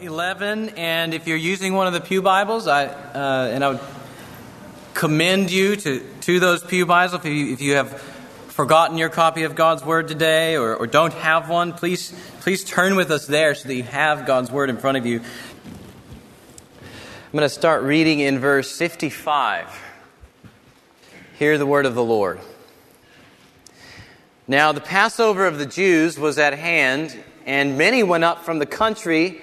11, and if you're using one of the Pew Bibles, I, uh, and I would commend you to, to those Pew Bibles. If you, if you have forgotten your copy of God's Word today or, or don't have one, please, please turn with us there so that you have God's Word in front of you. I'm going to start reading in verse 55. Hear the word of the Lord. Now, the Passover of the Jews was at hand, and many went up from the country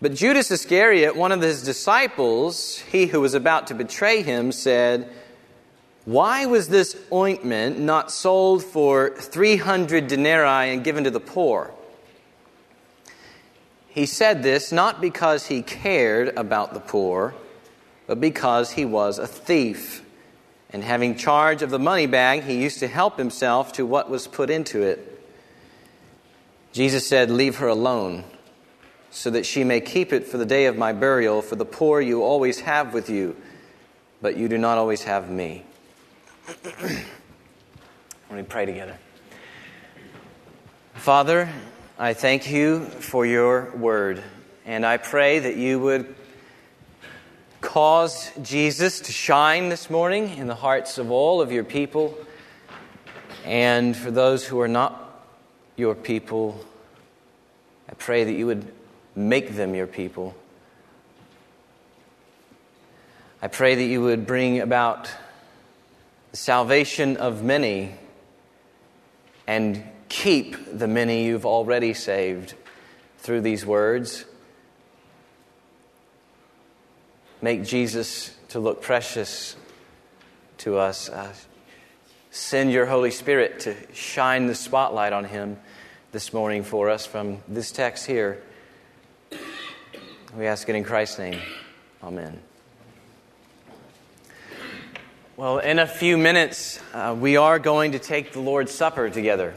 But Judas Iscariot, one of his disciples, he who was about to betray him, said, Why was this ointment not sold for 300 denarii and given to the poor? He said this not because he cared about the poor, but because he was a thief. And having charge of the money bag, he used to help himself to what was put into it. Jesus said, Leave her alone, so that she may keep it for the day of my burial. For the poor you always have with you, but you do not always have me. Let me pray together. Father, I thank you for your word, and I pray that you would cause Jesus to shine this morning in the hearts of all of your people. And for those who are not your people. I pray that you would make them your people. I pray that you would bring about the salvation of many and keep the many you've already saved through these words. Make Jesus to look precious to us. Uh, send your Holy Spirit to shine the spotlight on him this morning for us from this text here. We ask it in Christ's name. Amen. Well, in a few minutes, uh, we are going to take the Lord's Supper together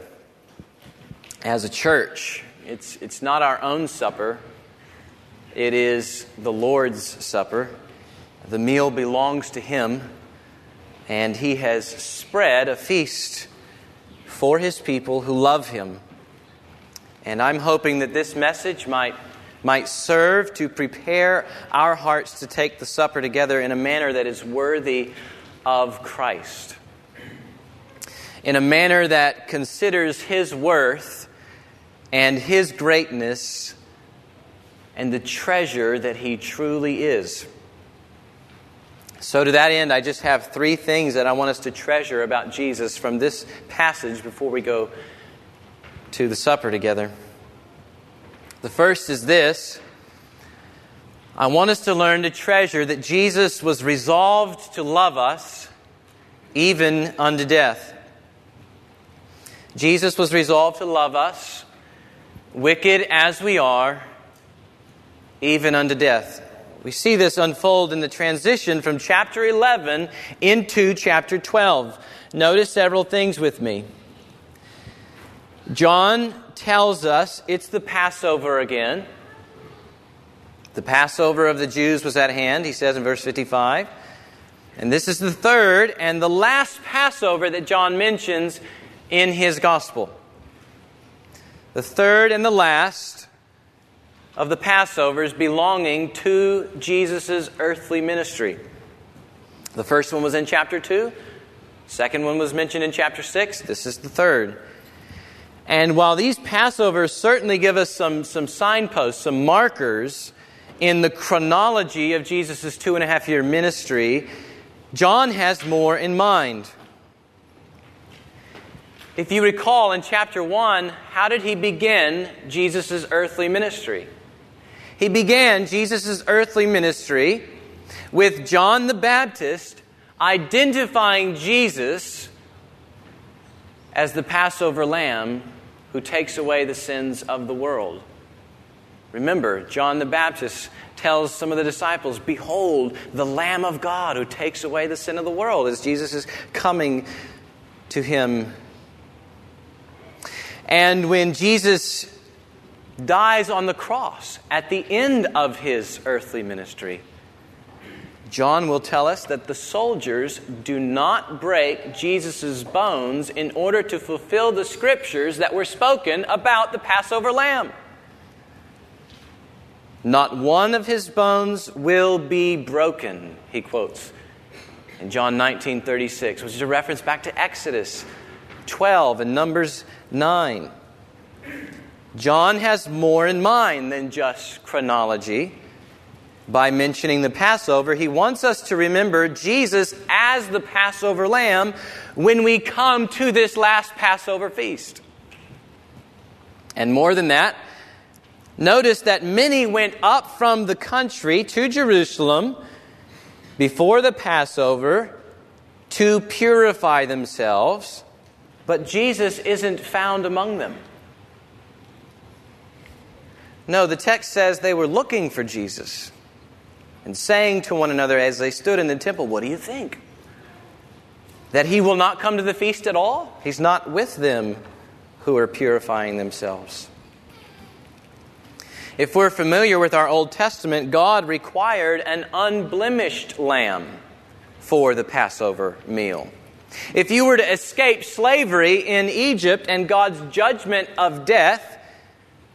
as a church. It's, it's not our own supper, it is the Lord's Supper. The meal belongs to Him, and He has spread a feast for His people who love Him. And I'm hoping that this message might, might serve to prepare our hearts to take the supper together in a manner that is worthy of Christ. In a manner that considers His worth and His greatness and the treasure that He truly is. So, to that end, I just have three things that I want us to treasure about Jesus from this passage before we go to the supper together. The first is this I want us to learn to treasure that Jesus was resolved to love us even unto death. Jesus was resolved to love us, wicked as we are, even unto death. We see this unfold in the transition from chapter 11 into chapter 12. Notice several things with me. John tells us it's the Passover again. The Passover of the Jews was at hand, he says in verse 55. And this is the third and the last Passover that John mentions in his gospel. The third and the last of the Passovers belonging to Jesus' earthly ministry. The first one was in chapter 2. Second one was mentioned in chapter 6. This is the third. And while these Passovers certainly give us some, some signposts, some markers in the chronology of Jesus' two and a half year ministry, John has more in mind. If you recall in chapter 1, how did he begin Jesus' earthly ministry? He began Jesus' earthly ministry with John the Baptist identifying Jesus as the Passover lamb who takes away the sins of the world. Remember, John the Baptist tells some of the disciples, Behold, the Lamb of God who takes away the sin of the world, as Jesus is coming to him. And when Jesus dies on the cross at the end of his earthly ministry, John will tell us that the soldiers do not break Jesus' bones in order to fulfill the scriptures that were spoken about the Passover lamb. Not one of his bones will be broken, he quotes in John 19 36, which is a reference back to Exodus 12 and Numbers 9. John has more in mind than just chronology by mentioning the Passover. He wants us to remember Jesus as the Passover lamb when we come to this last Passover feast. And more than that, notice that many went up from the country to Jerusalem before the Passover to purify themselves, but Jesus isn't found among them. No, the text says they were looking for Jesus and saying to one another as they stood in the temple, What do you think? That he will not come to the feast at all? He's not with them who are purifying themselves. If we're familiar with our Old Testament, God required an unblemished lamb for the Passover meal. If you were to escape slavery in Egypt and God's judgment of death,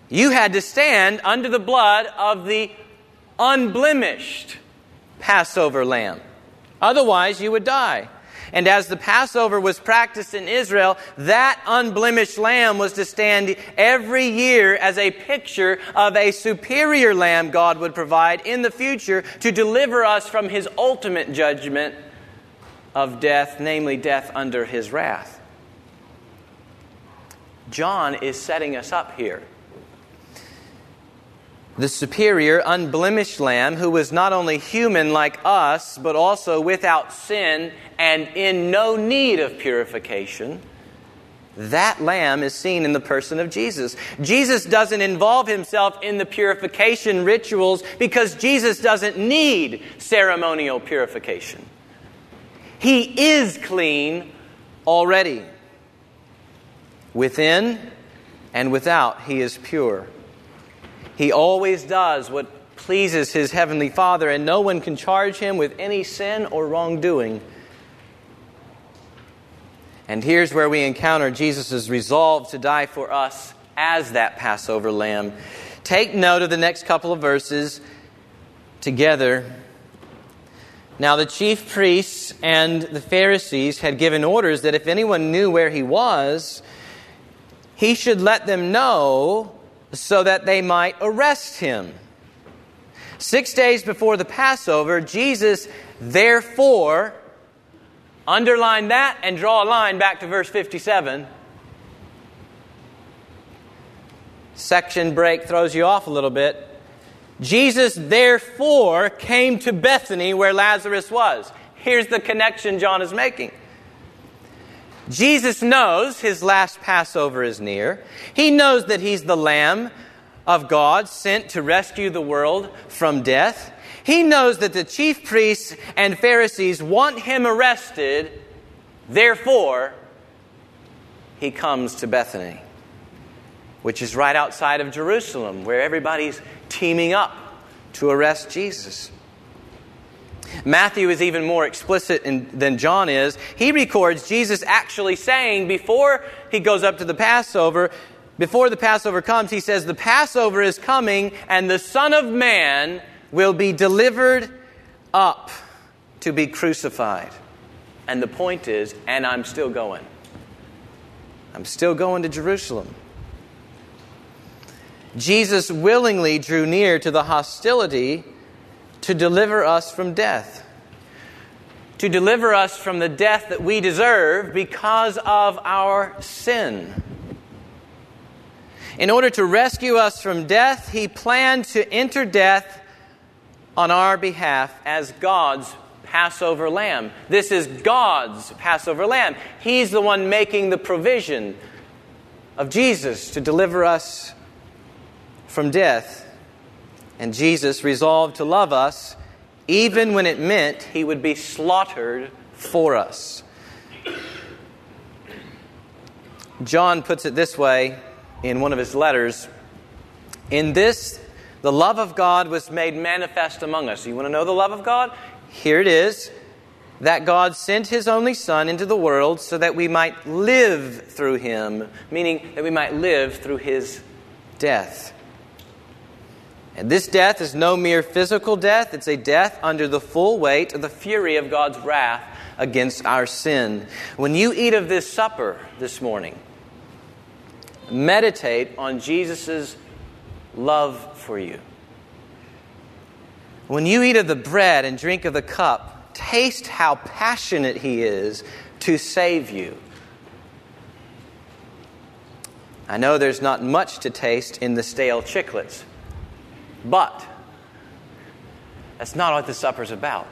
you had to stand under the blood of the unblemished Passover lamb. Otherwise, you would die. And as the Passover was practiced in Israel, that unblemished lamb was to stand every year as a picture of a superior lamb God would provide in the future to deliver us from his ultimate judgment of death, namely death under his wrath. John is setting us up here the superior, unblemished lamb who was not only human like us, but also without sin and in no need of purification. That lamb is seen in the person of Jesus. Jesus doesn't involve himself in the purification rituals because Jesus doesn't need ceremonial purification. He is clean already. Within and without, he is pure. He always does what pleases his heavenly Father, and no one can charge him with any sin or wrongdoing. And here's where we encounter Jesus' resolve to die for us as that Passover lamb. Take note of the next couple of verses together. Now, the chief priests and the Pharisees had given orders that if anyone knew where he was, he should let them know so that they might arrest him. Six days before the Passover, Jesus therefore, underline that and draw a line back to verse 57. Section break throws you off a little bit. Jesus therefore came to Bethany where Lazarus was. Here's the connection John is making. Jesus knows his last Passover is near. He knows that he's the Lamb of God sent to rescue the world from death. He knows that the chief priests and Pharisees want him arrested. Therefore, he comes to Bethany, which is right outside of Jerusalem, where everybody's teaming up to arrest Jesus. Matthew is even more explicit in, than John is. He records Jesus actually saying before he goes up to the Passover, before the Passover comes, he says, The Passover is coming, and the Son of Man will be delivered up to be crucified. And the point is, and I'm still going. I'm still going to Jerusalem. Jesus willingly drew near to the hostility to deliver us from death. to deliver us from the death that we deserve because of our sin. In order to rescue us from death, he planned to enter death on our behalf as God's Passover lamb. This is God's Passover lamb. He's the one making the provision of Jesus to deliver us from death. And Jesus resolved to love us even when it meant he would be slaughtered for us. John puts it this way in one of his letters In this, the love of God was made manifest among us. You want to know the love of God? Here it is that God sent his only Son into the world so that we might live through him, meaning that we might live through his death. And this death is no mere physical death, it's a death under the full weight of the fury of God's wrath against our sin. When you eat of this supper this morning, meditate on Jesus' love for you. When you eat of the bread and drink of the cup, taste how passionate He is to save you. I know there's not much to taste in the stale chiclets, but that's not what the supper's about.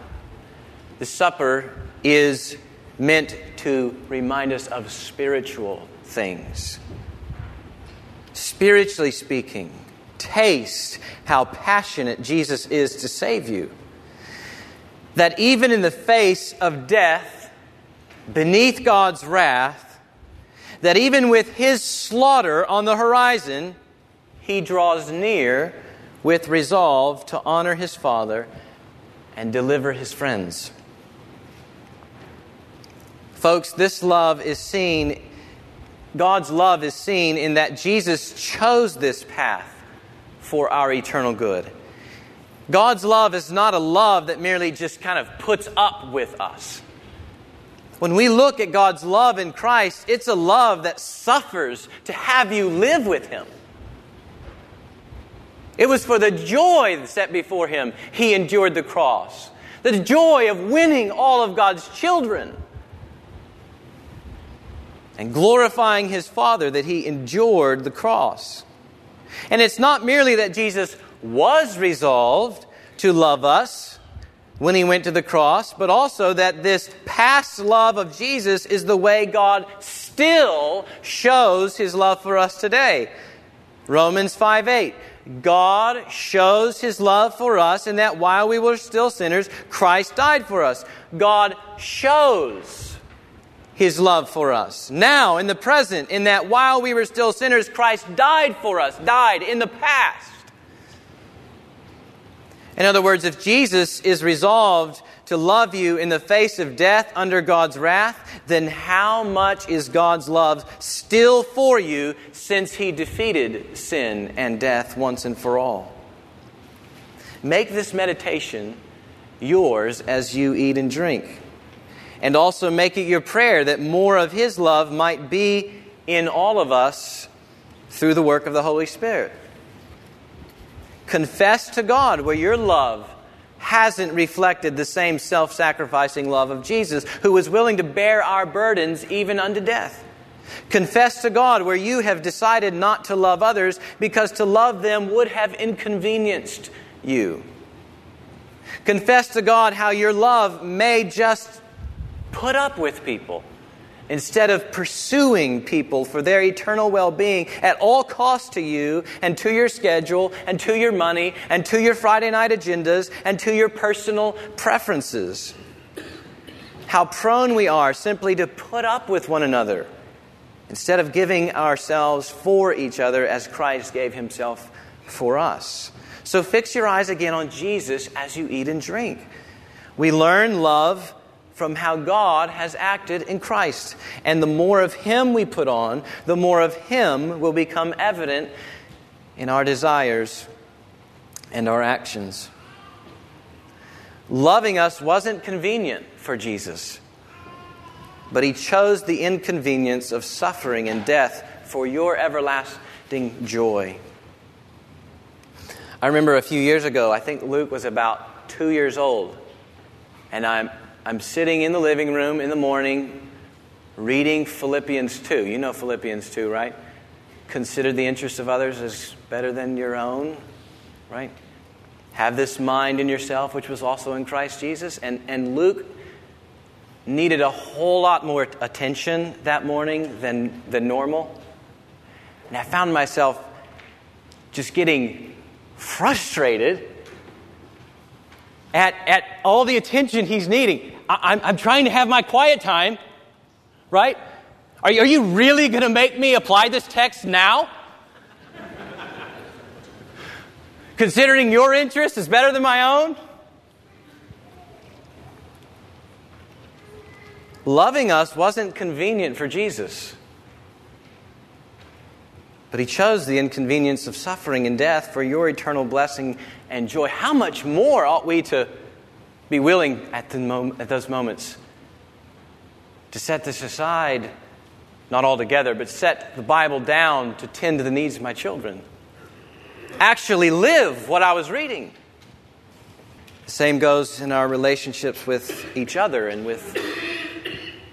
The supper is meant to remind us of spiritual things. Spiritually speaking, taste how passionate Jesus is to save you. That even in the face of death, beneath God's wrath, that even with his slaughter on the horizon, he draws near with resolve to honor his Father and deliver his friends. Folks, this love is seen, God's love is seen in that Jesus chose this path for our eternal good. God's love is not a love that merely just kind of puts up with us. When we look at God's love in Christ, it's a love that suffers to have you live with Him. It was for the joy set before Him He endured the cross, the joy of winning all of God's children and glorifying His Father that He endured the cross. And it's not merely that Jesus was resolved to love us when he went to the cross, but also that this past love of Jesus is the way God still shows his love for us today. Romans 5 8. God shows his love for us in that while we were still sinners, Christ died for us. God shows his love for us. Now, in the present, in that while we were still sinners, Christ died for us, died in the past. In other words, if Jesus is resolved to love you in the face of death under God's wrath, then how much is God's love still for you since he defeated sin and death once and for all? Make this meditation yours as you eat and drink and also make it your prayer that more of His love might be in all of us through the work of the Holy Spirit. Confess to God where your love hasn't reflected the same self sacrificing love of Jesus, who was willing to bear our burdens even unto death. Confess to God where you have decided not to love others because to love them would have inconvenienced you. Confess to God how your love may just put up with people instead of pursuing people for their eternal well being at all costs to you and to your schedule and to your money and to your Friday night agendas and to your personal preferences. How prone we are simply to put up with one another instead of giving ourselves for each other as Christ gave himself for us. So fix your eyes again on Jesus as you eat and drink. We learn love from how God has acted in Christ. And the more of Him we put on, the more of Him will become evident in our desires and our actions. Loving us wasn't convenient for Jesus, but He chose the inconvenience of suffering and death for your everlasting joy. I remember a few years ago, I think Luke was about two years old, and I'm I'm sitting in the living room in the morning reading Philippians 2. You know Philippians 2, right? Consider the interests of others as better than your own, right? Have this mind in yourself, which was also in Christ Jesus. And, and Luke needed a whole lot more attention that morning than, than normal. And I found myself just getting frustrated at, at all the attention he's needing. I, am trying to have my quiet time, right? Are are you really going to make me apply this text now? Considering your interest is better than my own? Loving us wasn't convenient for Jesus. But he chose the inconvenience of suffering and death for your eternal blessing and joy. How much more ought we to be willing at, mom- at those moments to set this aside, not altogether, but set the Bible down to tend to the needs of my children? Actually, live what I was reading. The same goes in our relationships with each other and with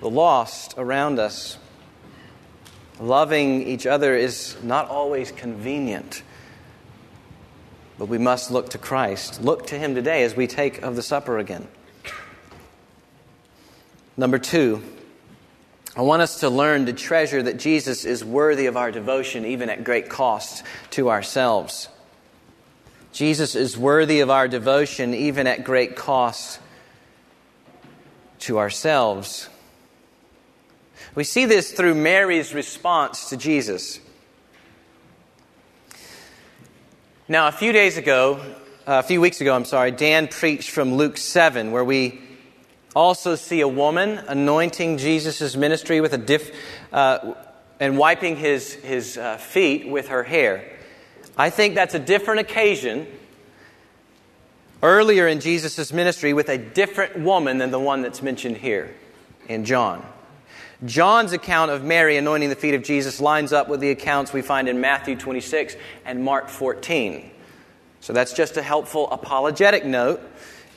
the lost around us. Loving each other is not always convenient, but we must look to Christ. Look to Him today as we take of the supper again. Number two, I want us to learn to treasure that Jesus is worthy of our devotion, even at great cost to ourselves. Jesus is worthy of our devotion, even at great cost to ourselves. We see this through Mary's response to Jesus. Now, a few days ago, uh, a few weeks ago, I'm sorry, Dan preached from Luke 7, where we also see a woman anointing Jesus' ministry with a diff, uh, and wiping his, his uh, feet with her hair. I think that's a different occasion earlier in Jesus' ministry with a different woman than the one that's mentioned here in John. John's account of Mary anointing the feet of Jesus lines up with the accounts we find in Matthew 26 and Mark 14. So that's just a helpful apologetic note.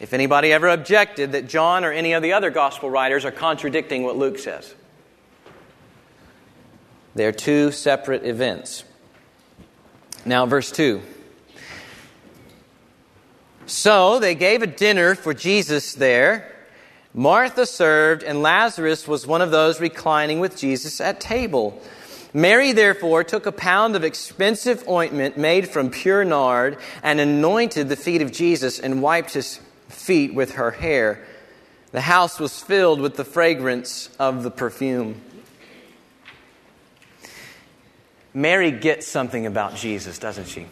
If anybody ever objected that John or any of the other gospel writers are contradicting what Luke says, they're two separate events. Now, verse 2. So they gave a dinner for Jesus there Martha served, and Lazarus was one of those reclining with Jesus at table. Mary, therefore, took a pound of expensive ointment made from pure nard and anointed the feet of Jesus and wiped his feet with her hair. The house was filled with the fragrance of the perfume. Mary gets something about Jesus, doesn't she?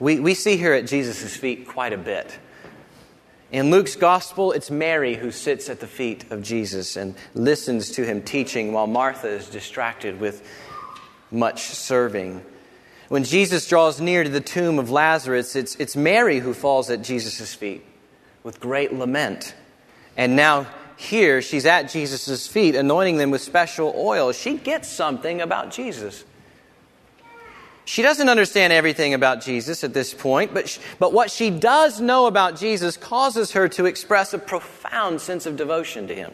We, we see her at Jesus' feet quite a bit. In Luke's gospel, it's Mary who sits at the feet of Jesus and listens to him teaching while Martha is distracted with much serving. When Jesus draws near to the tomb of Lazarus, it's, it's Mary who falls at Jesus' feet with great lament. And now, here, she's at Jesus' feet, anointing them with special oil. She gets something about Jesus. She doesn't understand everything about Jesus at this point, but, she, but what she does know about Jesus causes her to express a profound sense of devotion to him.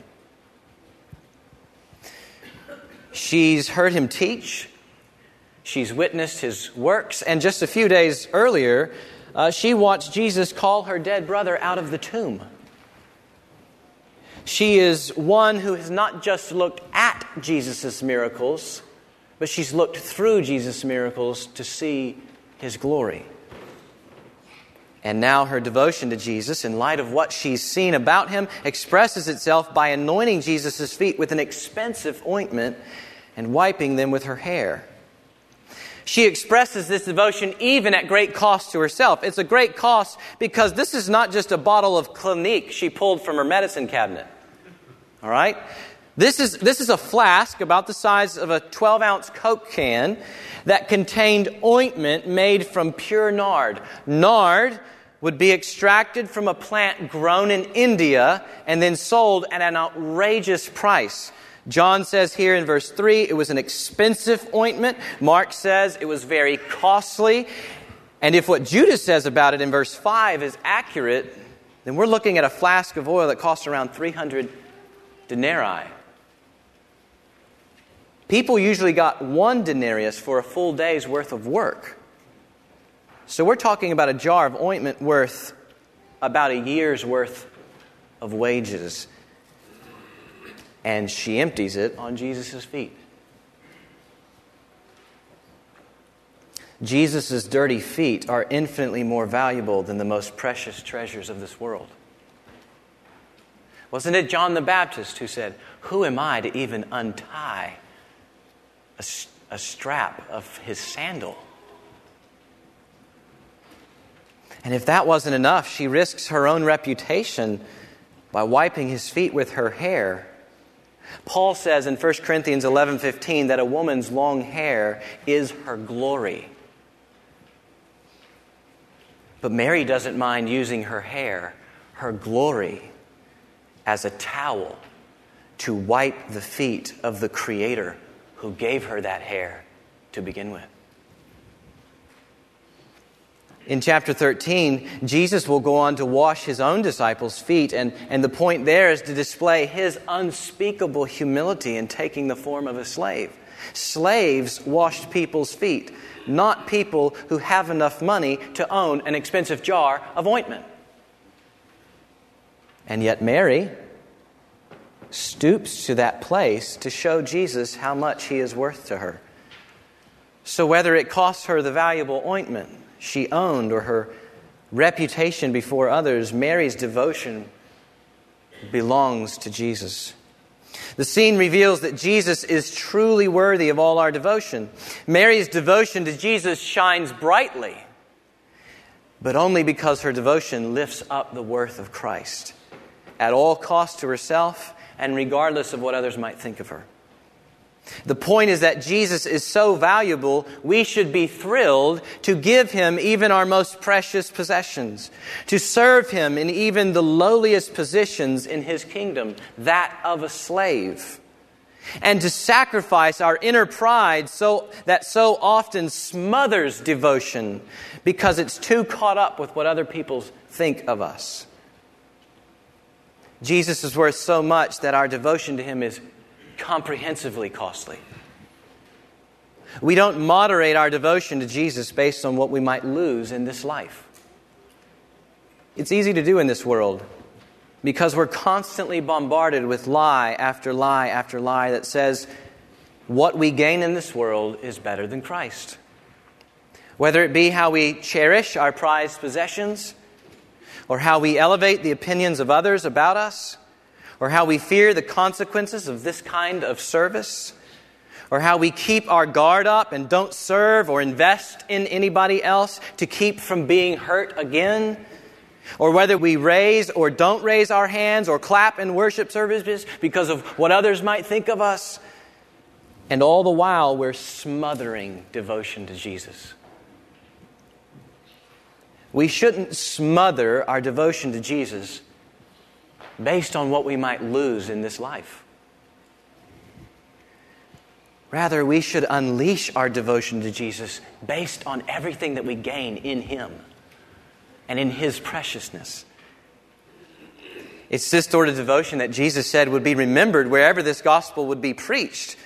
She's heard him teach, she's witnessed his works, and just a few days earlier, uh, she watched Jesus call her dead brother out of the tomb. She is one who has not just looked at Jesus' miracles but she's looked through Jesus' miracles to see his glory. And now her devotion to Jesus, in light of what she's seen about him, expresses itself by anointing Jesus' feet with an expensive ointment and wiping them with her hair. She expresses this devotion even at great cost to herself. It's a great cost because this is not just a bottle of Clinique she pulled from her medicine cabinet. All right? This is, this is a flask about the size of a 12 ounce Coke can that contained ointment made from pure nard. Nard would be extracted from a plant grown in India and then sold at an outrageous price. John says here in verse 3 it was an expensive ointment. Mark says it was very costly. And if what Judas says about it in verse 5 is accurate, then we're looking at a flask of oil that costs around 300 denarii. People usually got one denarius for a full day's worth of work. So we're talking about a jar of ointment worth about a year's worth of wages. And she empties it on Jesus' feet. Jesus' dirty feet are infinitely more valuable than the most precious treasures of this world. Wasn't it John the Baptist who said, Who am I to even untie a, a strap of his sandal? And if that wasn't enough, she risks her own reputation by wiping his feet with her hair. Paul says in 1 Corinthians 11:15 that a woman's long hair is her glory. But Mary doesn't mind using her hair, her glory, as a towel to wipe the feet of the Creator who gave her that hair to begin with. In chapter 13, Jesus will go on to wash his own disciples' feet, and, and the point there is to display his unspeakable humility in taking the form of a slave. Slaves washed people's feet, not people who have enough money to own an expensive jar of ointment. And yet, Mary stoops to that place to show Jesus how much he is worth to her. So, whether it costs her the valuable ointment, she owned or her reputation before others, Mary's devotion belongs to Jesus. The scene reveals that Jesus is truly worthy of all our devotion. Mary's devotion to Jesus shines brightly, but only because her devotion lifts up the worth of Christ at all cost to herself and regardless of what others might think of her. The point is that Jesus is so valuable, we should be thrilled to give him even our most precious possessions, to serve him in even the lowliest positions in his kingdom, that of a slave, and to sacrifice our inner pride so, that so often smothers devotion because it's too caught up with what other people think of us. Jesus is worth so much that our devotion to him is comprehensively costly. We don't moderate our devotion to Jesus based on what we might lose in this life. It's easy to do in this world because we're constantly bombarded with lie after lie after lie that says what we gain in this world is better than Christ. Whether it be how we cherish our prized possessions, or how we elevate the opinions of others about us, or how we fear the consequences of this kind of service, or how we keep our guard up and don't serve or invest in anybody else to keep from being hurt again, or whether we raise or don't raise our hands or clap in worship services because of what others might think of us. And all the while, we're smothering devotion to Jesus. We shouldn't smother our devotion to Jesus based on what we might lose in this life. Rather, we should unleash our devotion to Jesus based on everything that we gain in Him and in His preciousness. It's this sort of devotion that Jesus said would be remembered wherever this gospel would be preached.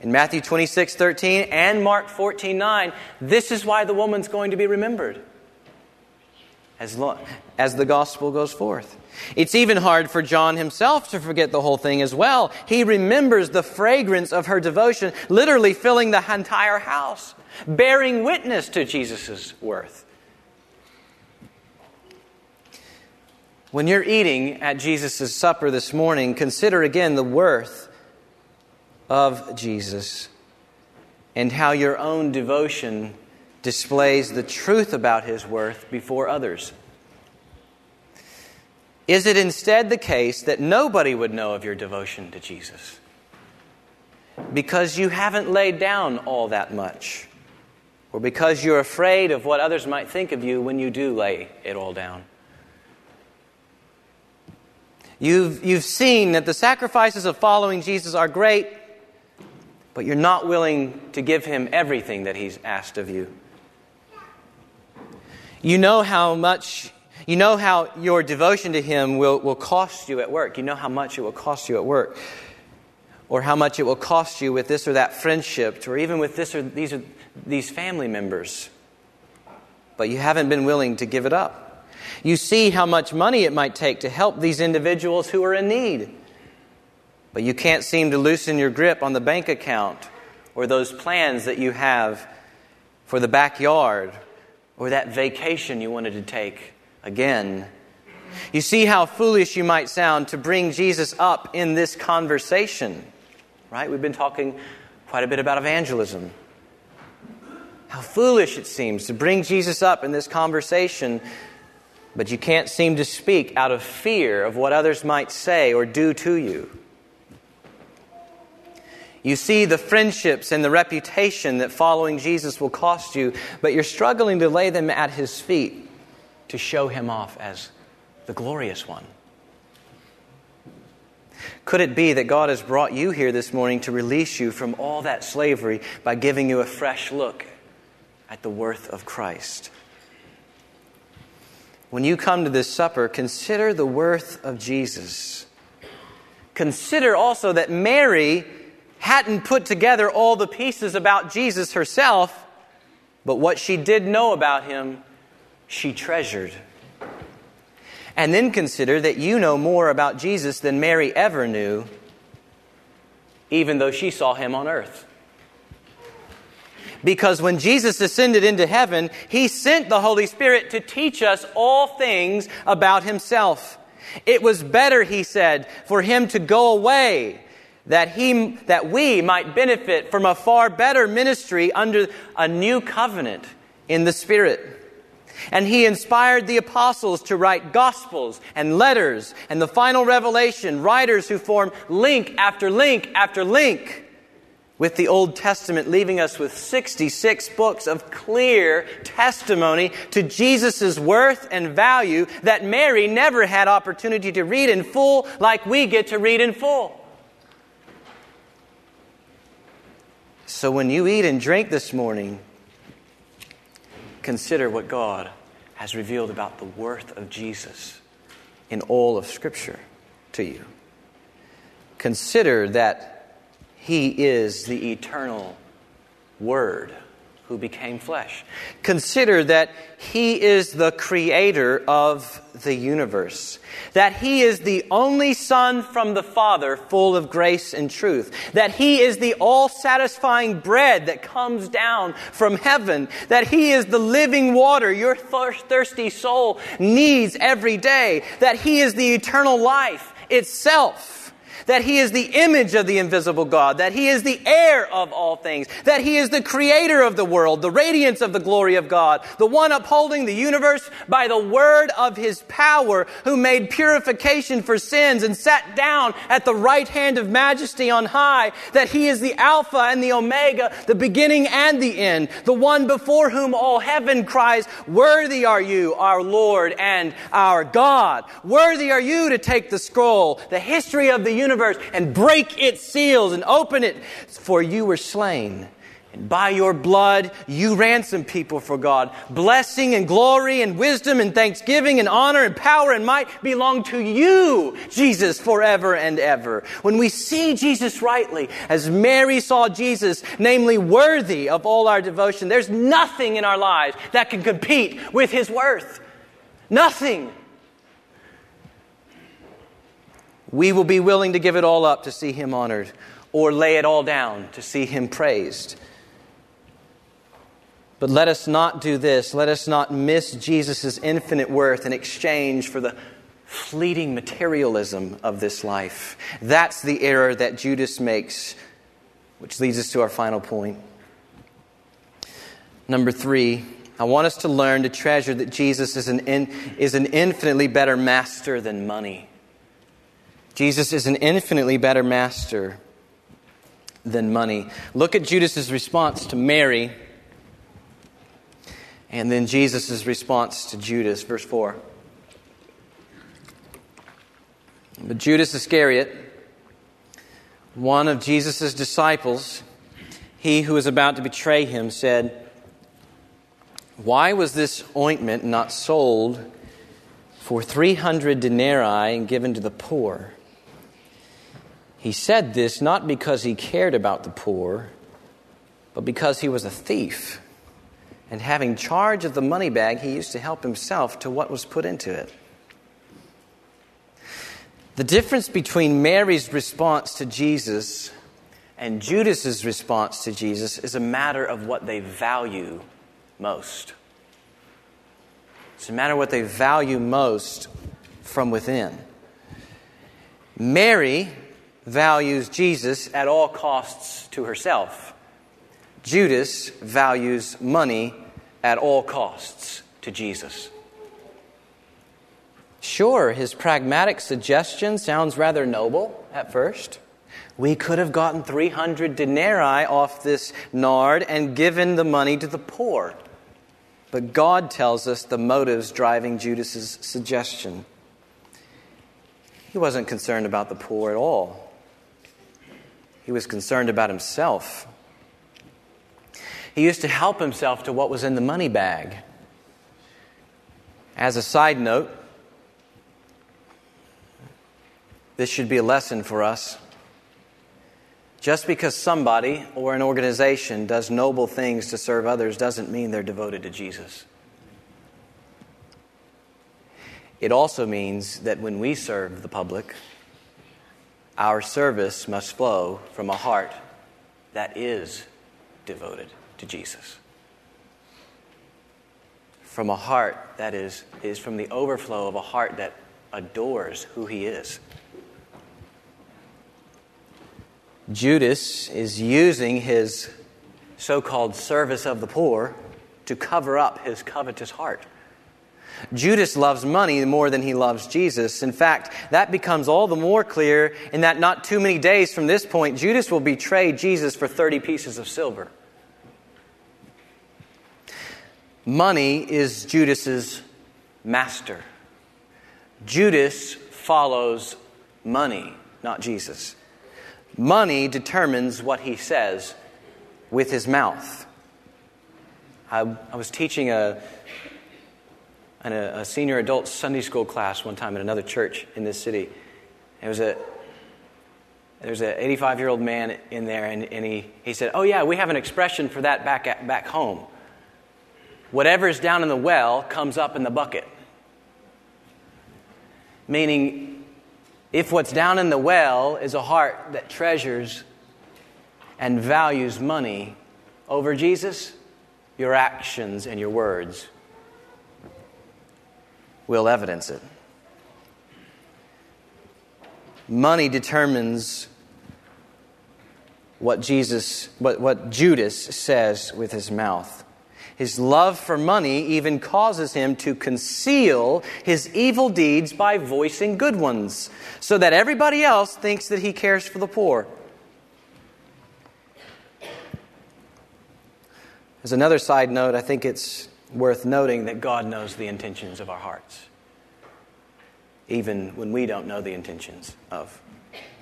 In Matthew 26, 13 and Mark 14, 9, this is why the woman's going to be remembered as, long, as the gospel goes forth. It's even hard for John himself to forget the whole thing as well. He remembers the fragrance of her devotion, literally filling the entire house, bearing witness to Jesus' worth. When you're eating at Jesus' supper this morning, consider again the worth of Jesus and how your own devotion displays the truth about his worth before others. Is it instead the case that nobody would know of your devotion to Jesus? Because you haven't laid down all that much, or because you're afraid of what others might think of you when you do lay it all down. You've, you've seen that the sacrifices of following Jesus are great, but you're not willing to give him everything that he's asked of you. You know how much You know how your devotion to Him will, will cost you at work. You know how much it will cost you at work. Or how much it will cost you with this or that friendship, or even with this or these, or these family members. But you haven't been willing to give it up. You see how much money it might take to help these individuals who are in need. But you can't seem to loosen your grip on the bank account or those plans that you have for the backyard or that vacation you wanted to take again. You see how foolish you might sound to bring Jesus up in this conversation, right? We've been talking quite a bit about evangelism. How foolish it seems to bring Jesus up in this conversation, but you can't seem to speak out of fear of what others might say or do to you. You see the friendships and the reputation that following Jesus will cost you, but you're struggling to lay them at his feet to show him off as the glorious one. Could it be that God has brought you here this morning to release you from all that slavery by giving you a fresh look at the worth of Christ? When you come to this supper, consider the worth of Jesus. Consider also that Mary hadn't put together all the pieces about Jesus herself, but what she did know about him, she treasured. And then consider that you know more about Jesus than Mary ever knew, even though she saw him on earth. Because when Jesus ascended into heaven, he sent the Holy Spirit to teach us all things about himself. It was better, he said, for him to go away that, he, that we might benefit from a far better ministry under a new covenant in the Spirit. And he inspired the apostles to write gospels and letters and the final revelation, writers who form link after link after link with the Old Testament, leaving us with 66 books of clear testimony to Jesus' worth and value that Mary never had opportunity to read in full like we get to read in full. So when you eat and drink this morning, consider what God has revealed about the worth of Jesus in all of Scripture to you. Consider that He is the eternal Word who became flesh. Consider that He is the creator of the universe, that He is the only Son from the Father, full of grace and truth, that He is the all satisfying bread that comes down from heaven, that He is the living water your thirsty soul needs every day, that He is the eternal life itself that he is the image of the invisible God, that he is the heir of all things, that he is the creator of the world, the radiance of the glory of God, the one upholding the universe by the word of his power, who made purification for sins and sat down at the right hand of majesty on high, that he is the Alpha and the Omega, the beginning and the end, the one before whom all heaven cries, Worthy are you, our Lord and our God. Worthy are you to take the scroll, the history of the universe universe and break its seals and open it, for you were slain. And by your blood, you ransomed people for God. Blessing and glory and wisdom and thanksgiving and honor and power and might belong to you, Jesus, forever and ever. When we see Jesus rightly, as Mary saw Jesus, namely worthy of all our devotion, there's nothing in our lives that can compete with his worth. Nothing we will be willing to give it all up to see him honored or lay it all down to see him praised. But let us not do this. Let us not miss Jesus' infinite worth in exchange for the fleeting materialism of this life. That's the error that Judas makes, which leads us to our final point. Number three, I want us to learn to treasure that Jesus is an, in, is an infinitely better master than money. Jesus is an infinitely better master than money. Look at Judas's response to Mary and then Jesus' response to Judas, verse 4. But Judas Iscariot, one of Jesus' disciples, he who was about to betray him, said, Why was this ointment not sold for 300 denarii and given to the poor. He said this not because he cared about the poor, but because he was a thief. And having charge of the money bag, he used to help himself to what was put into it. The difference between Mary's response to Jesus and Judas's response to Jesus is a matter of what they value most. It's a matter of what they value most from within. Mary values Jesus at all costs to herself. Judas values money at all costs to Jesus. Sure, his pragmatic suggestion sounds rather noble at first. We could have gotten 300 denarii off this nard and given the money to the poor. But God tells us the motives driving Judas's suggestion. He wasn't concerned about the poor at all. He was concerned about himself. He used to help himself to what was in the money bag. As a side note, this should be a lesson for us. Just because somebody or an organization does noble things to serve others doesn't mean they're devoted to Jesus. It also means that when we serve the public, our service must flow from a heart that is devoted to Jesus. From a heart that is, is from the overflow of a heart that adores who he is. Judas is using his so called service of the poor to cover up his covetous heart. Judas loves money more than he loves Jesus. In fact, that becomes all the more clear in that not too many days from this point, Judas will betray Jesus for 30 pieces of silver. Money is Judas's master. Judas follows money, not Jesus. Money determines what he says with his mouth. I, I was teaching a, a, a, senior adult Sunday school class one time at another church in this city. There was a there's an 85 year old man in there, and, and he, he said, Oh, yeah, we have an expression for that back, at, back home. Whatever's down in the well comes up in the bucket. Meaning, if what's down in the well is a heart that treasures and values money over Jesus, your actions and your words will evidence it. Money determines what Jesus what, what Judas says with his mouth. His love for money even causes him to conceal his evil deeds by voicing good ones, so that everybody else thinks that he cares for the poor. As another side note, I think it's worth noting that God knows the intentions of our hearts, even when we don't know the intentions of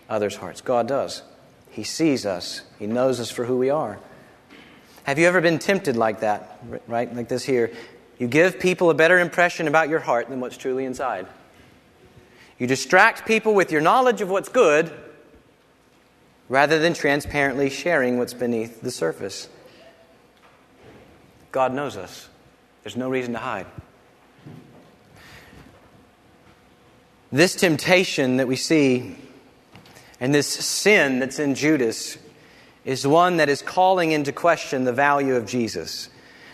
others' hearts. God does. He sees us, He knows us for who we are. Have you ever been tempted like that? Right? Like this here. You give people a better impression about your heart than what's truly inside. You distract people with your knowledge of what's good rather than transparently sharing what's beneath the surface. God knows us. There's no reason to hide. This temptation that we see and this sin that's in Judas is one that is calling into question the value of Jesus.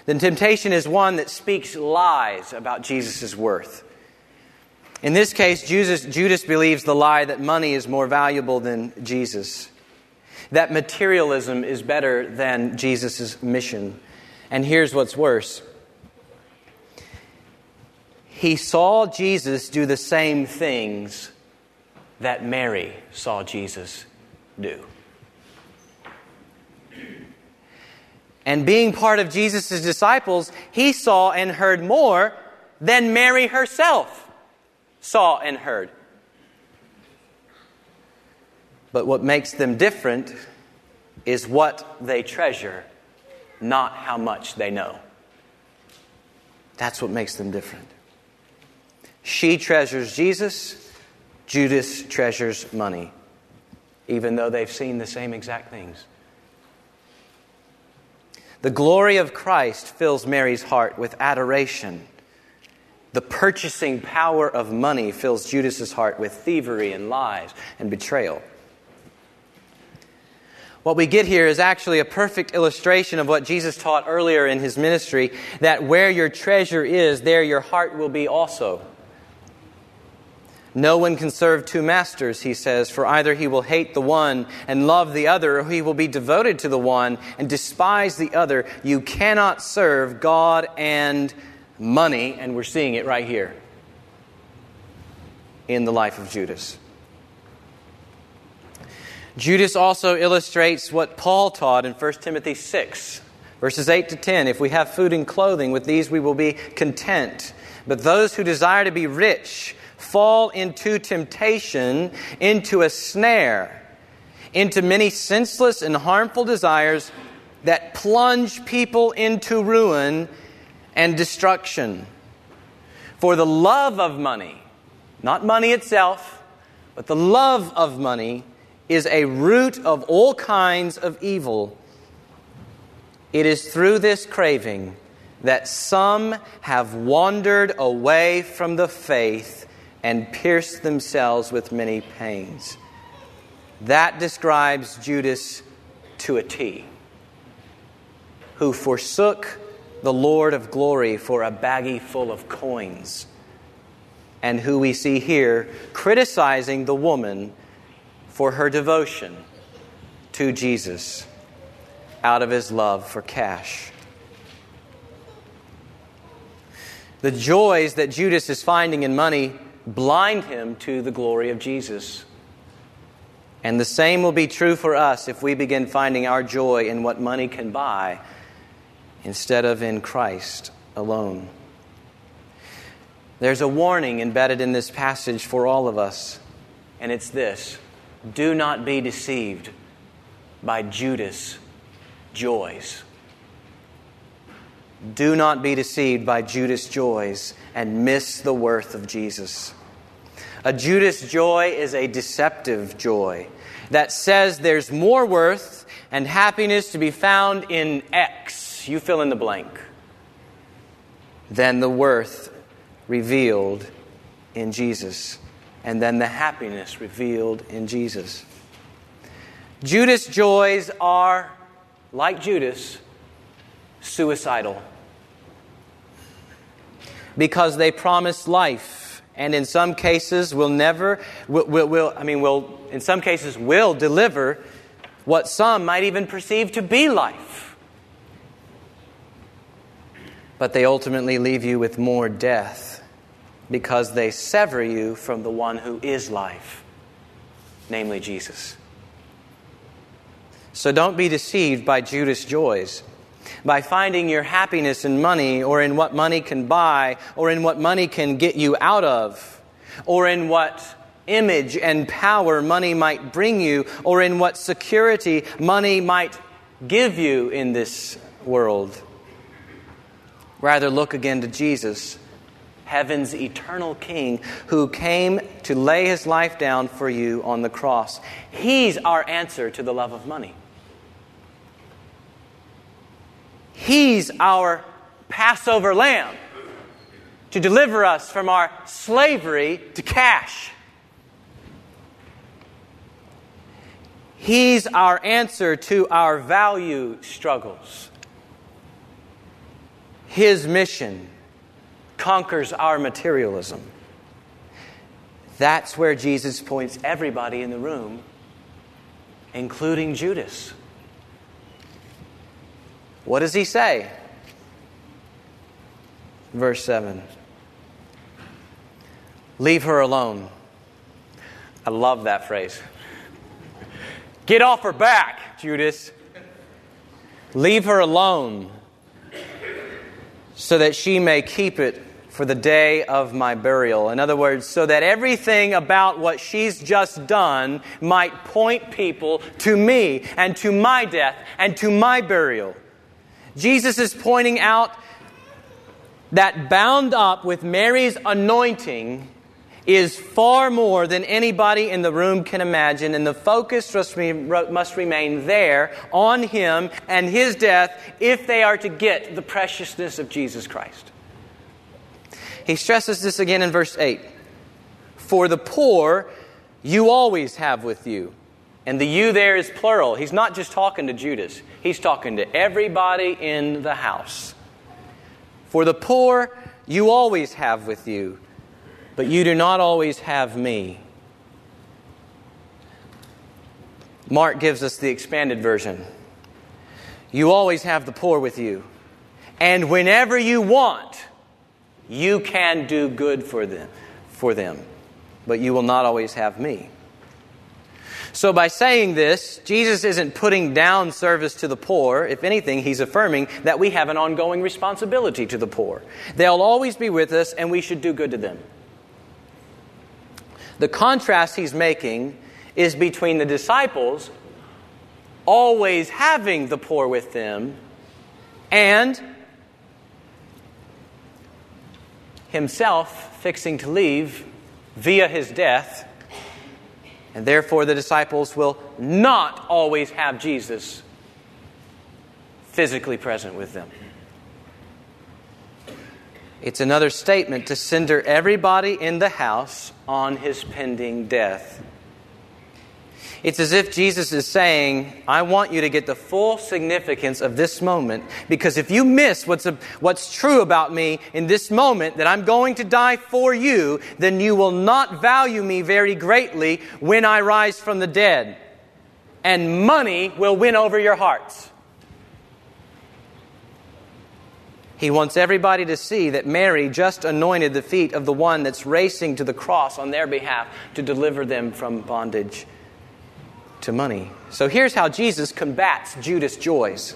The temptation is one that speaks lies about Jesus' worth. In this case, Judas, Judas believes the lie that money is more valuable than Jesus, that materialism is better than Jesus' mission. And here's what's worse he saw Jesus do the same things that Mary saw Jesus do. And being part of Jesus' disciples, he saw and heard more than Mary herself saw and heard. But what makes them different is what they treasure, not how much they know. That's what makes them different. She treasures Jesus, Judas treasures money, even though they've seen the same exact things. The glory of Christ fills Mary's heart with adoration. The purchasing power of money fills Judas's heart with thievery and lies and betrayal. What we get here is actually a perfect illustration of what Jesus taught earlier in his ministry that where your treasure is, there your heart will be also. No one can serve two masters, he says, for either he will hate the one and love the other, or he will be devoted to the one and despise the other. You cannot serve God and money, and we're seeing it right here in the life of Judas. Judas also illustrates what Paul taught in 1 Timothy 6, verses 8 to 10. If we have food and clothing, with these we will be content. But those who desire to be rich fall into temptation, into a snare, into many senseless and harmful desires that plunge people into ruin and destruction. For the love of money, not money itself, but the love of money is a root of all kinds of evil. It is through this craving that some have wandered away from the faith and pierced themselves with many pains. That describes Judas to a T, who forsook the Lord of glory for a baggie full of coins, and who we see here criticizing the woman for her devotion to Jesus out of his love for cash. The joys that Judas is finding in money blind him to the glory of Jesus. And the same will be true for us if we begin finding our joy in what money can buy instead of in Christ alone. There's a warning embedded in this passage for all of us, and it's this do not be deceived by Judas' joys. Do not be deceived by Judas' joys and miss the worth of Jesus. A Judas joy is a deceptive joy that says there's more worth and happiness to be found in X, you fill in the blank, than the worth revealed in Jesus, and then the happiness revealed in Jesus. Judas joys are, like Judas, suicidal. Because they promise life and in some cases will never will, will, will, i mean will in some cases will deliver what some might even perceive to be life. But they ultimately leave you with more death because they sever you from the one who is life namely jesus. So don't be deceived by judas joys by finding your happiness in money or in what money can buy or in what money can get you out of or in what image and power money might bring you or in what security money might give you in this world. Rather, look again to Jesus, heaven's eternal King, who came to lay his life down for you on the cross. He's our answer to the love of money. He's our Passover lamb to deliver us from our slavery to cash. He's our answer to our value struggles. His mission conquers our materialism. That's where Jesus points everybody in the room, including Judas. What does he say? Verse 7 Leave her alone. I love that phrase. Get off her back, Judas. Leave her alone so that she may keep it for the day of my burial. In other words, so that everything about what she's just done might point people to me and to my death and to my burial. Jesus is pointing out that bound up with Mary's anointing is far more than anybody in the room can imagine, and the focus must, remain there on him and his death if they are to get the preciousness of Jesus Christ. He stresses this again in verse 8 For the poor you always have with you. And the you there is plural. He's not just talking to Judas, he's talking to everybody in the house. For the poor you always have with you but you do not always have me. Mark gives us the expanded version. You always have the poor with you. And whenever you want, you can do good for them, for them. But you will not always have me. So, by saying this, Jesus isn't putting down service to the poor. If anything, he's affirming that we have an ongoing responsibility to the poor. They'll always be with us, and we should do good to them. The contrast he's making is between the disciples always having the poor with them and himself fixing to leave via his death. And therefore, the disciples will not always have Jesus physically present with them. It's another statement to center everybody in the house on his pending death. It's as if Jesus is saying, I want you to get the full significance of this moment because if you miss what's, a, what's true about me in this moment, that I'm going to die for you, then you will not value me very greatly when I rise from the dead. And money will win over your hearts. He wants everybody to see that Mary just anointed the feet of the one that's racing to the cross on their behalf to deliver them from bondage to money. So here's how Jesus combats Judas' joys.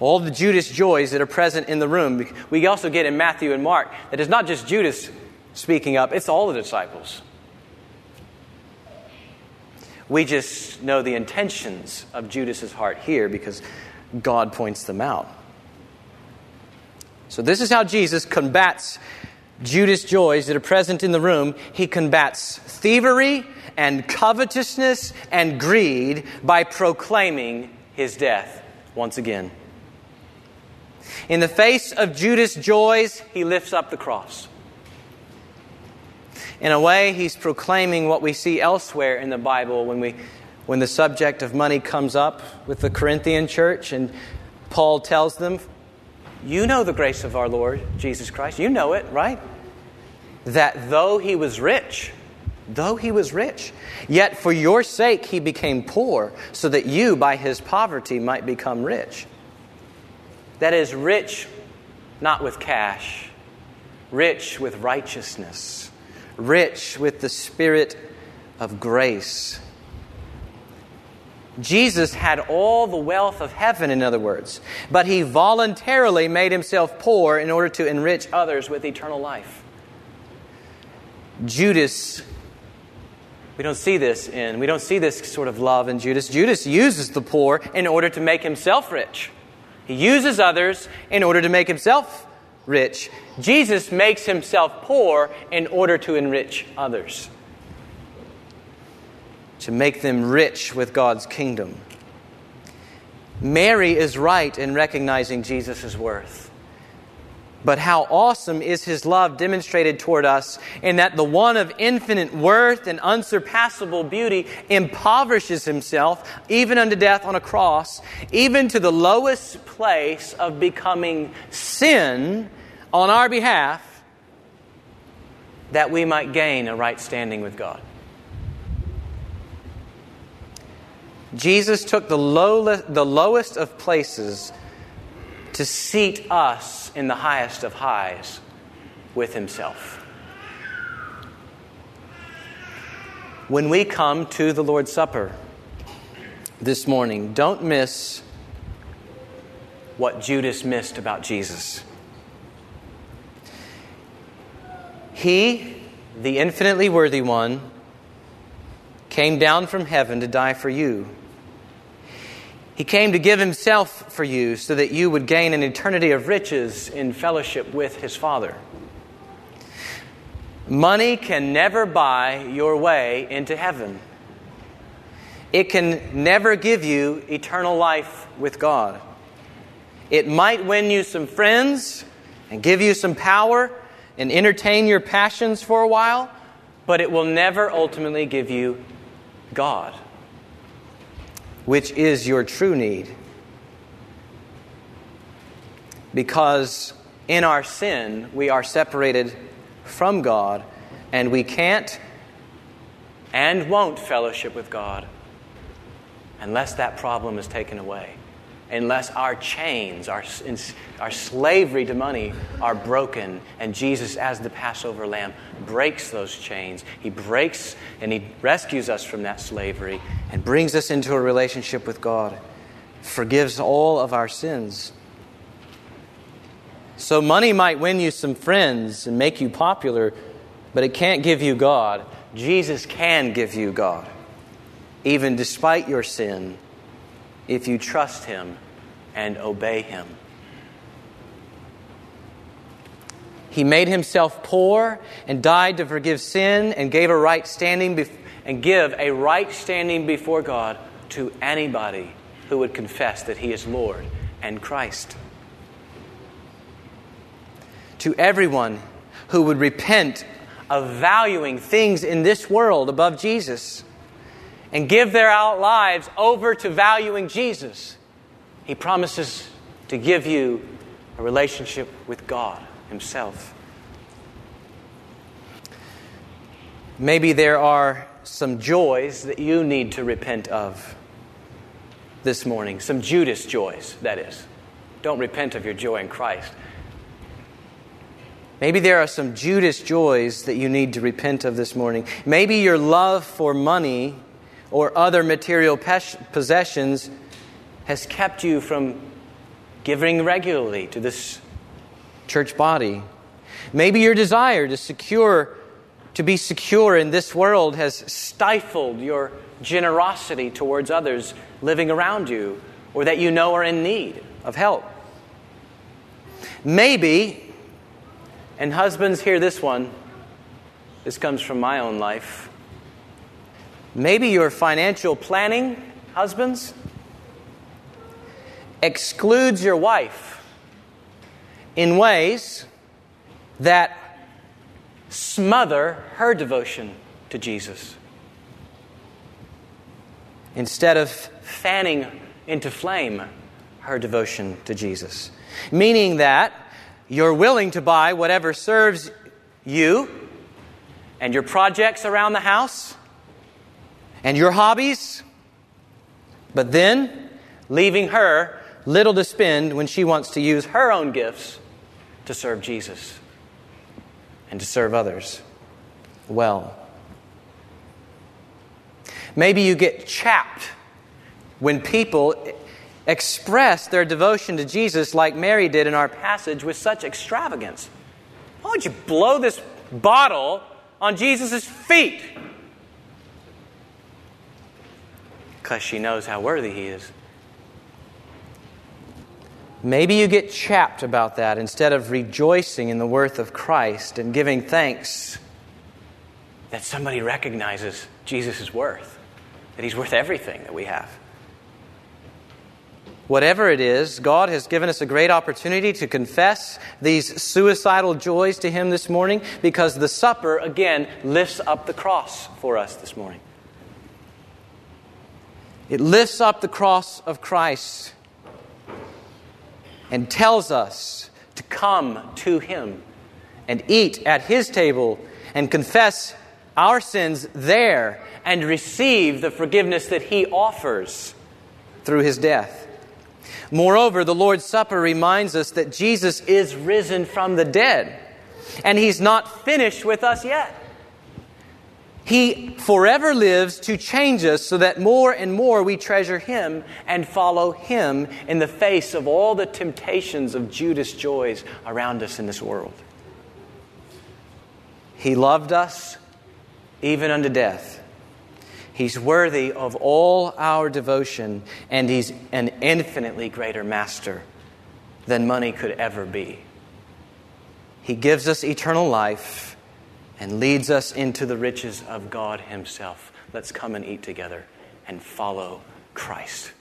All the Judas joys that are present in the room. We also get in Matthew and Mark that it's not just Judas speaking up, it's all the disciples. We just know the intentions of Judas's heart here because God points them out. So, this is how Jesus combats Judas' joys that are present in the room. He combats thievery and covetousness and greed by proclaiming his death once again. In the face of Judas' joys, he lifts up the cross. In a way, he's proclaiming what we see elsewhere in the Bible when, we, when the subject of money comes up with the Corinthian church, and Paul tells them, you know the grace of our Lord Jesus Christ. You know it, right? That though he was rich, though he was rich, yet for your sake he became poor, so that you by his poverty might become rich. That is, rich not with cash, rich with righteousness, rich with the spirit of grace. Jesus had all the wealth of heaven, in other words, but he voluntarily made himself poor in order to enrich others with eternal life. Judas, we don't see this in, we don't see this sort of love in Judas. Judas uses the poor in order to make himself rich. He uses others in order to make himself rich. Jesus makes himself poor in order to enrich others to make them rich with God's kingdom. Mary is right in recognizing Jesus' worth. But how awesome is his love demonstrated toward us in that the one of infinite worth and unsurpassable beauty impoverishes himself, even unto death on a cross, even to the lowest place of becoming sin on our behalf, that we might gain a right standing with God. Jesus took the, low, the lowest of places to seat us in the highest of highs with himself. When we come to the Lord's Supper this morning, don't miss what Judas missed about Jesus. He, the infinitely worthy one, came down from heaven to die for you He came to give himself for you so that you would gain an eternity of riches in fellowship with his Father. Money can never buy your way into heaven. It can never give you eternal life with God. It might win you some friends and give you some power and entertain your passions for a while, but it will never ultimately give you God, which is your true need. Because in our sin, we are separated from God, and we can't and won't fellowship with God unless that problem is taken away, unless our chains, our, our slavery to money are broken, and Jesus, as the Passover lamb, breaks those chains. He breaks and He rescues us from that slavery and brings us into a relationship with God, forgives all of our sins. So, money might win you some friends and make you popular, but it can't give you God. Jesus can give you God, even despite your sin, if you trust Him and obey Him. He made himself poor and died to forgive sin and gave a right standing bef- and give a right standing before God to anybody who would confess that he is Lord and Christ to everyone who would repent of valuing things in this world above Jesus and give their lives over to valuing Jesus, He promises to give you a relationship with God Himself. Maybe there are some joys that you need to repent of this morning, some Judas joys, that is. Don't repent of your joy in Christ. Maybe there are some Judas joys that you need to repent of this morning. Maybe your love for money or other material possessions has kept you from giving regularly to this church body. Maybe your desire to secure to be secure in this world has stifled your generosity towards others living around you or that you know are in need of help. Maybe and husbands, hear this one. This comes from my own life. Maybe your financial planning, husbands, excludes your wife in ways that smother her devotion to Jesus. Instead of fanning into flame her devotion to Jesus. Meaning that you're willing to buy whatever serves you and your projects around the house and your hobbies, but then leaving her little to spend when she wants to use her own gifts to serve Jesus and to serve others well. Maybe you get chapped when people express their devotion to Jesus like Mary did in our passage with such extravagance. Why don't you blow this bottle on Jesus' feet? Because she knows how worthy he is. Maybe you get chapped about that instead of rejoicing in the worth of Christ and giving thanks that somebody recognizes Jesus' worth, that he's worth everything that we have. Whatever it is, God has given us a great opportunity to confess these suicidal joys to Him this morning because the supper, again, lifts up the cross for us this morning. It lifts up the cross of Christ and tells us to come to Him and eat at His table and confess our sins there and receive the forgiveness that He offers through His death. Moreover, the Lord's Supper reminds us that Jesus is risen from the dead, and He's not finished with us yet. He forever lives to change us so that more and more we treasure Him and follow Him in the face of all the temptations of Judas joys around us in this world. He loved us even unto death. He's worthy of all our devotion, and He's an infinitely greater master than money could ever be. He gives us eternal life and leads us into the riches of God Himself. Let's come and eat together and follow Christ.